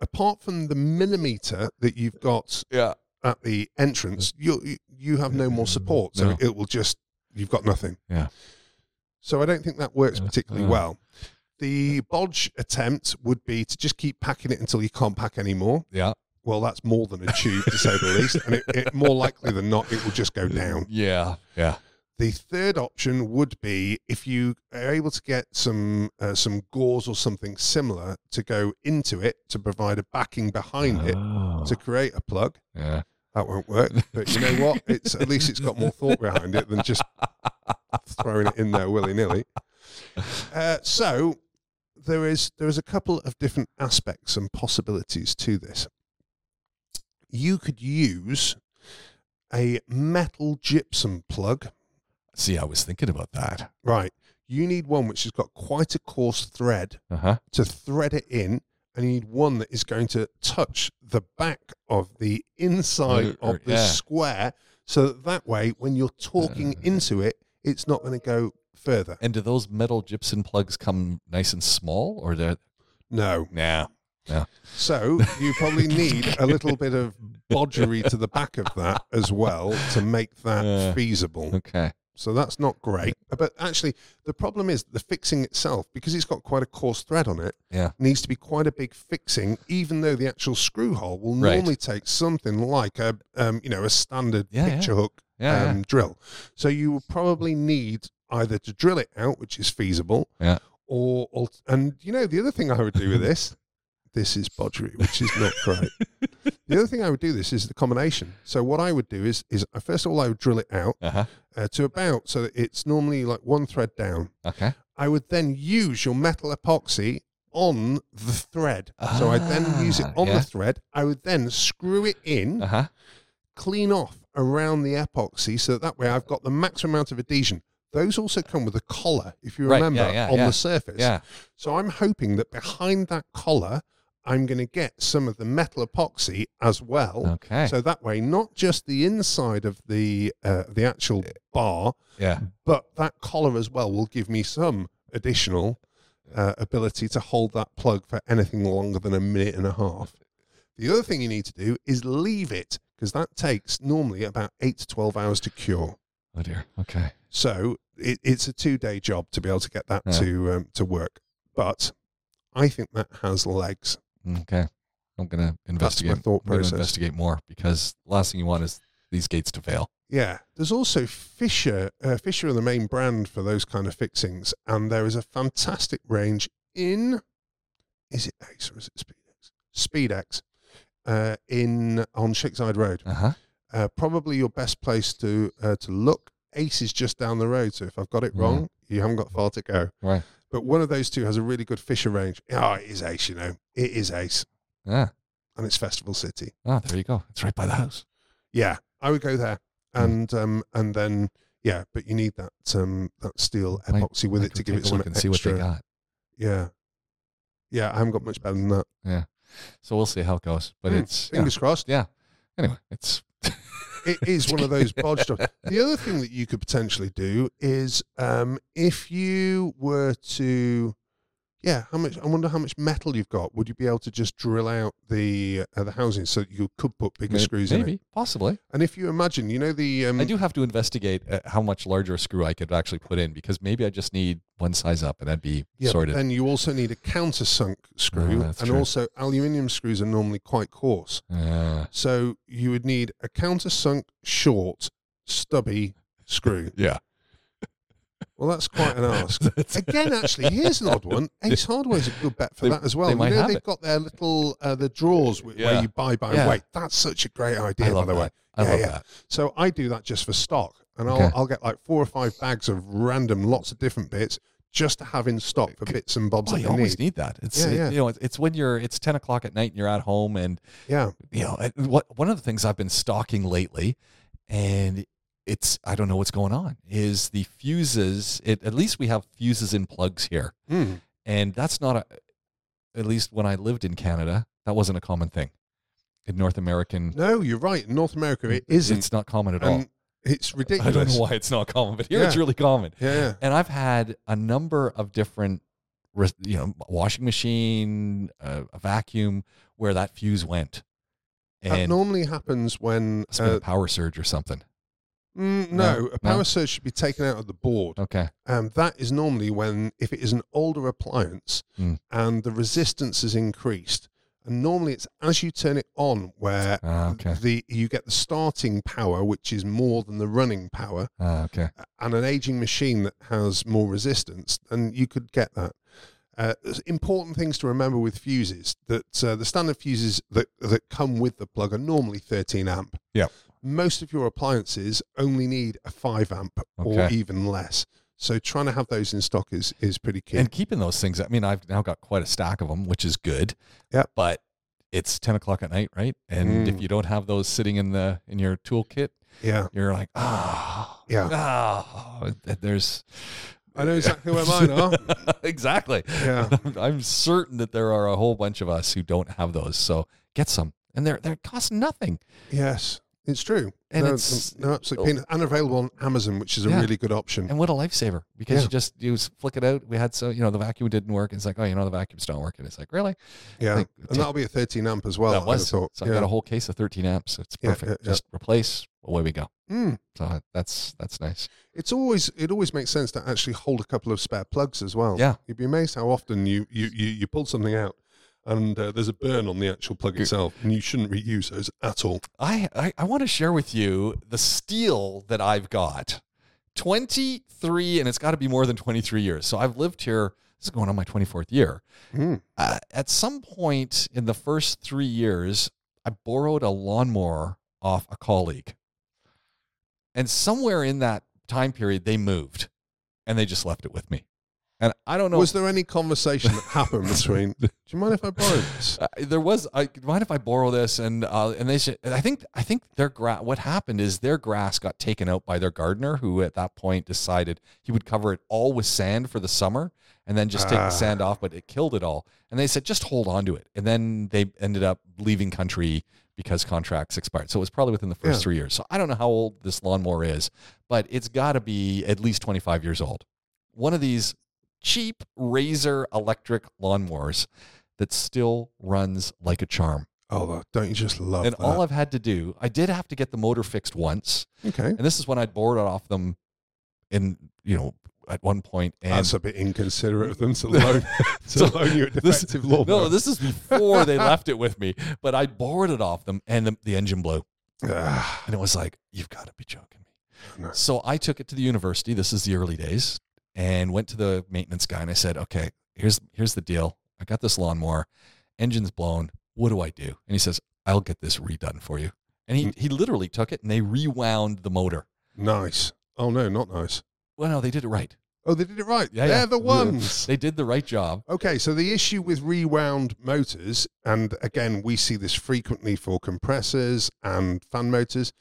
apart from the millimeter that you've got Yeah. at the entrance, you you- you have no more support, so No. it will just you've got nothing. Yeah. So I don't think that works Yeah. particularly Yeah. well. The bodge attempt would be to just keep packing it until you can't pack anymore. Yeah. Well, that's more than a tube to say the [laughs] least, and it, it more likely than not, it will just go down. Yeah. Yeah. The third option would be if you are able to get some uh, some gauze or something similar to go into it to provide a backing behind it Oh. to create a plug. Yeah. That won't work, [laughs] but you know what? It's at least it's got more thought behind it than just throwing it in there willy nilly. Uh, so there is there is a couple of different aspects and possibilities to this. You could use a metal gypsum plug. See, I was thinking about that. Right. You need one which has got quite a coarse thread Uh huh. to thread it in, and you need one that is going to touch the back of the inside of the yeah. square, so that that way, when you're talking Uh. into it, it's not going to go further. And do those metal gypsum plugs come nice and small, or they're No. nah? So you probably [laughs] need a little bit of bodgery to the back of that as well to make that Yeah. feasible. Okay. So that's not great. But actually, the problem is the fixing itself, because it's got quite a coarse thread on it, Yeah. needs to be quite a big fixing, even though the actual screw hole will Right. normally take something like a, um, you know, a standard Yeah, picture hook Yeah. yeah. um, drill. So you will probably need either to drill it out, which is feasible, Yeah. or, or and you know the other thing I would do with this, [laughs] this is bodgery, which is not great. the other thing I would do this is the combination. So what I would do is is uh, first of all I would drill it out Uh huh. uh, to about so that it's normally like one thread down. Okay. I would then use your metal epoxy on the thread. Ah, so I then use it on yeah. the thread. I would then screw it in Uh huh. clean off around the epoxy so that, that way I've got the maximum amount of adhesion. Those also come with a collar, if you Right, remember, yeah, yeah, on the surface. Yeah. So I'm hoping that behind that collar, I'm going to get some of the metal epoxy as well. Okay. So that way, not just the inside of the uh, the actual bar, yeah. but that collar as well will give me some additional uh, ability to hold that plug for anything longer than a minute and a half. The other thing you need to do is leave it because that takes normally about eight to 12 hours to cure. Oh dear. Okay. So it, it's a two day job to be able to get that Yeah. to um, to work. But I think that has legs. Okay. I'm gonna investigate. thought I'm gonna process. investigate more because the last thing you want is these gates to fail. Yeah, there's also Fischer. Uh, Fischer are the main brand for those kind of fixings, and there is a fantastic range in. Is it Ace or is it SpeedX? SpeedX, uh, in on Shickside Road. Uh huh. Uh, probably your best place to uh, to look. Ace is just down the road, so if I've got it Yeah. wrong, you haven't got far to go. Right. But one of those two has a really good Fischer range. Oh, it is Ace, you know, it is Ace, Yeah. and it's Festival City. Oh, there you go. It's right by the house. Yeah, I would go there, Hmm. and um, and then yeah, but you need that um that steel Might- epoxy with I it to give take it a some look and extra. see what they got. Yeah, yeah, I haven't got much better than that. Yeah. So we'll see how it goes. But Hmm, it's yeah. Fingers crossed. yeah. Anyway, it's It is one of those bodge jobs. The other thing that you could potentially do is um, if you were to, yeah, how much? I wonder how much metal you've got. Would you be able to just drill out the uh, the housing so that you could put bigger may- screws in maybe possibly. And if you imagine, you know the um, I do have to investigate uh, how much larger a screw I could actually put in because maybe I just need one size up and that'd be Yeah, sorted. then you also need a countersunk screw, Oh, and true. also aluminium screws are normally quite coarse. Uh, So you would need a countersunk, short, stubby screw. [laughs] yeah. Well, that's quite an [laughs] ask. Again, actually, here's an odd one. Ace Hardware's a good bet for They- that as well. they You might know, have they've it. got their little uh, the drawers wh- where Yeah. you buy by Yeah. weight. That's such a great idea, I love by the way. that. I Yeah, love yeah. that. So I do that just for stock, and I'll Okay. I'll get like four or five bags of random, lots of different bits just to have in stock for bits and bobs Oh, that you I always need. need that. It's Yeah, it- yeah. you know it's, it's when you're it's ten o'clock at night and you're at home and Yeah, you know it- what one of the things I've been stocking lately, and it's I don't know what's going on is the fuses. It, at least we have fuses and plugs here, Mm. and that's not a. At least when I lived in Canada, that wasn't a common thing. In North American, No, you're right. In North America, it isn't. It's not common at all. It's ridiculous. I don't know why it's not common, but here it's really common. Yeah, yeah. And I've had a number of different, you know, washing machine, uh, a vacuum, where that fuse went, That normally happens when it's been uh, a power surge or something. Mm, No, no, a power no. surge should be taken out of the board. Okay, Um, that is normally when if it is an older appliance Mm. and the resistance is increased. And normally it's as you turn it on where Ah, okay, the you get the starting power, which is more than the running power, Ah, okay. and an aging machine that has more resistance, and you could get that. Uh, important things to remember with fuses that uh, the standard fuses that that come with the plug are normally 13 amp. Yep. Most of your appliances only need a 5 amp or even less. So trying to have those in stock is is pretty key. And keeping those things. I mean, I've now got quite a stack of them, which is good. Yep. But it's ten o'clock at night, right? And if Mm. you don't have those sitting in the in your toolkit, yeah, you're like, ah, Yeah. ah. There's I know exactly where mine are. exactly. Yeah. [laughs] I'm certain that there are a whole bunch of us who don't have those. So get some, and they're they cost nothing. Yes, it's true. And it's- no, absolutely and available on Amazon, which is a Yeah. really good option. And what a lifesaver because Yeah. you just you flick it out. We had so you know the vacuum didn't work. It's like oh you know the vacuum's not working. It's like really Yeah, like, and that'll be a 13 amp as well. that was so I got a whole case of 13 amps. It's perfect. yeah, yeah. Just replace away we go. Mm. So that's that's nice. It's always it always makes sense to actually hold a couple of spare plugs as well. Yeah. you'd be amazed how often you you you, you pull something out and uh, there's a burn on the actual plug itself, and you shouldn't reuse those at all. I I, I want to share with you the steel that I've got. 23 and it's got to be more than 23 years. So I've lived here this is going on my 24th year. Mm. uh, at some point in the first three years, I borrowed a lawnmower off a colleague. And somewhere in that time period, they moved and they just left it with me. And I don't know. Was there any conversation that happened between? Do you mind if I borrow this? [laughs] Uh, there was. I mind if I borrow this, and uh, and they said, I think I think their grass. What happened is their grass got taken out by their gardener, who at that point decided he would cover it all with sand for the summer, and then just take Ah. the sand off. But it killed it all, and they said just hold on to it. And then they ended up leaving country because contracts expired. So it was probably within the first Yeah. three years. So I don't know how old this lawnmower is, but it's got to be at least twenty five years old. One of these cheap razor electric lawnmowers that still runs like a charm. Oh, don't you just love and that? all I've had to do, I did have to get the motor fixed once, okay, and this is when I'd borrowed it off them in, you know, at one point. And that's a bit inconsiderate of them to loan [laughs] to So loan you a this- defective lawnmower. no, this is before they [laughs] left it with me, but I borrowed it off them, and the, the engine blew, and it was like, you've got to be joking me. no. So I took it to the university. This is the early days, and went to the maintenance guy and I said, "Okay, here's here's the deal. I got this lawnmower, engine's blown. What do I do?" And he says, "I'll get this redone for you." And he mm. he literally took it and they rewound the motor. Nice. Oh no, not nice. Well, no, they did it right. Oh, they did it right. Yeah, They're yeah. the ones. They did the right job. Okay, so the issue with rewound motors, and again, we see this frequently for compressors and fan motors,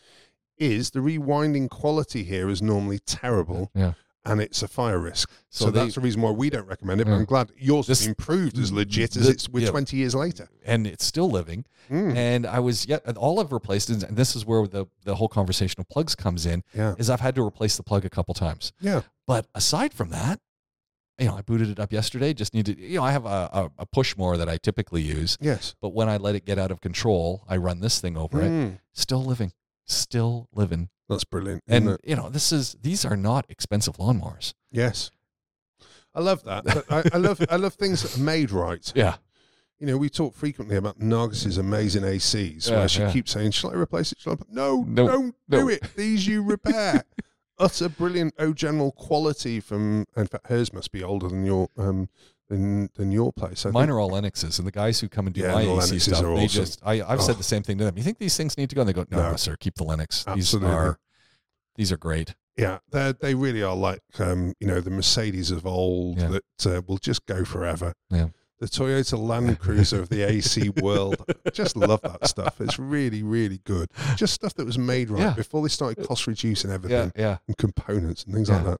is the rewinding quality here is normally terrible. Yeah. And it's a fire risk. So So, they- that's the reason why we don't recommend it. But. I'm glad yours This- has been proved as legit as the- it's we're yeah. 20 years later. And it's still living. Mm, And I was yet all I've replaced, and this is where the the whole conversation of plugs comes in, yeah. is I've had to replace the plug a couple times. Yeah. But aside from that, you know, I booted it up yesterday. Just needed, you know, I have a, a, a push more that I typically use, Yes. but when I let it get out of control, I run this thing over it. Mm, Still living, still living. That's brilliant. And it? you know, this is these are not expensive lawnmowers. yes. I love that. I, I love I love things that are made right. [laughs] Yeah, You know, we talk frequently about Nargis's amazing ACs, Yeah, where she yeah. keeps saying, "Shall I replace it? Shall I?" No, No, don't no. do it. These you repair. [laughs] Utter brilliant O general quality from. In fact, hers must be older than your um than than your place. I mine think. are all Lennoxes, and the guys who come and do Yeah, my the AC Lennoxes stuff, they awesome. just I, I've said Oh. the same thing to them. You think these things need to go? And they go, No, No. no, sir, keep the Lennox. Absolutely. These are these are great. Yeah, they they really are like um you know the Mercedes of old Yeah. that uh, will just go forever. Yeah. The Toyota Land Cruiser of the AC [laughs] world. Just love that stuff. It's really, really good. Just stuff that was made right Yeah. before they started cost reducing everything. Yeah, yeah. and components and things like that.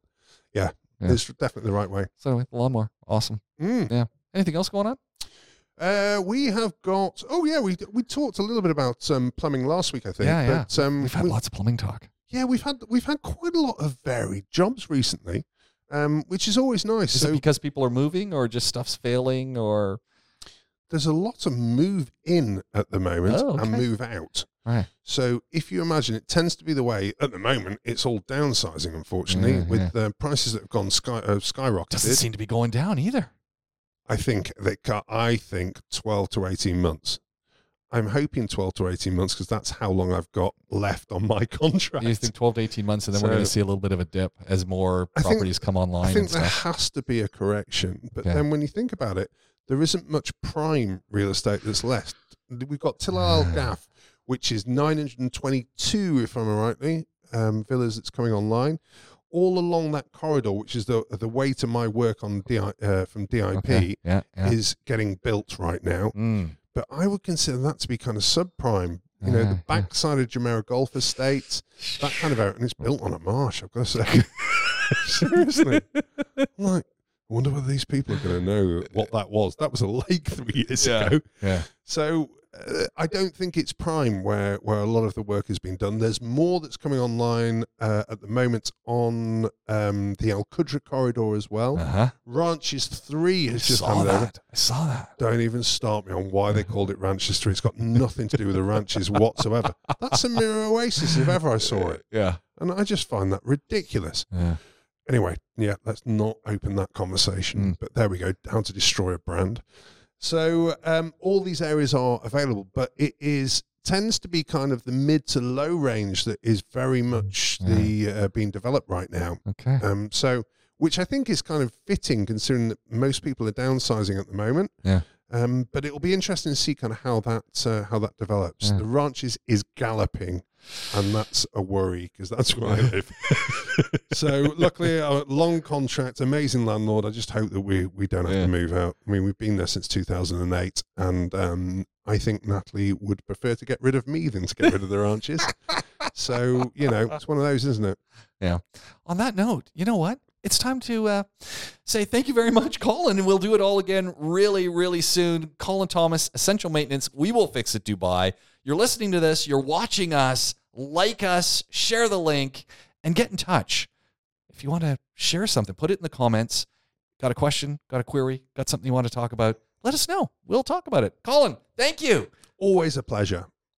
Yeah, Yeah. it's definitely the right way. So anyway, lawnmower, awesome. Mm. Anything else going on? Uh, we have got. Oh yeah, we we talked a little bit about um, plumbing last week, I think. Yeah, yeah. But, um, We've had we- lots of plumbing talk. Yeah, we've had we've had quite a lot of varied jobs recently, um, which is always nice. Is so it because people are moving or just stuff's failing or there's a lot of move in at the moment Oh, and move out. Right. So if you imagine, it tends to be the way at the moment. It's all downsizing, unfortunately, Yeah, with uh, prices that have gone sky uh, skyrocketed. doesn't seem to be going down either? I think they cut. I think twelve to eighteen months. I'm hoping twelve to eighteen months because that's how long I've got left on my [laughs] contract. You think 12 to 18 months and then we're going to see a little bit of a dip as more I think- properties come online I think and there stuff. has to be a correction, but Okay. then when you think about it, there isn't much prime real estate that's left. We've got Tilal Al Ghaf, which is 922, if I'm rightly, um, villas that's coming online. All along that corridor, which is the the way to my work on DI, uh, from DIP, Okay. Yeah. Yeah. is getting built right now. Mm. But I would consider that to be kind of subprime. You know, the yeah. backside of Jumeirah Golf Estate, that kind of area, and it's built on a marsh. I've got to say, [laughs] seriously, I'm [laughs] like, I wonder whether these people are going to know what that was. That was a lake three years Yeah. ago. Yeah. So uh, I don't think it's prime where where a lot of the work has been done. There's more that's coming online uh, at the moment on um, the Al Qudra corridor as well. Uh huh. Ranches three I has just saw handed over. that. I saw that. Don't even start me on why they called it Ranches 3. It's got nothing to do with the ranches whatsoever. That's a Mira Oasis if ever I saw it. [laughs] Yeah. And I just find that ridiculous. Yeah. Anyway, yeah, let's not open that conversation. Mm. But there we go. How to destroy a brand. So um, all these areas are available, but it is tends to be kind of the mid to low range that is very much Yeah. the uh, being developed right now. Okay. Um, so, which I think is kind of fitting considering that most people are downsizing at the moment. Yeah. Um, but it will be interesting to see kind of how that uh, how that develops. Yeah. The ranches is galloping, and that's a worry because that's where I live. [laughs] so, luckily, a long contract, amazing landlord. I just hope that we we don't have Yeah. to move out. I mean, we've been there since 2008, and um, I think Natalie would prefer to get rid of me than to get rid of the ranches. [laughs] So, you know, it's one of those, isn't it? Yeah. On that note, you know what? It's time to uh, say thank you very much, Colin, and we'll do it all again really, really soon. Colin Thomas, Essential Maintenance. We will fix it, Dubai. You're listening to this. You're watching us. Like us. Share the link, and get in touch. If you want to share something, put it in the comments. Got a question? Got a query? Got something you want to talk about? Let us know. We'll talk about it. Colin, thank you. Always a pleasure.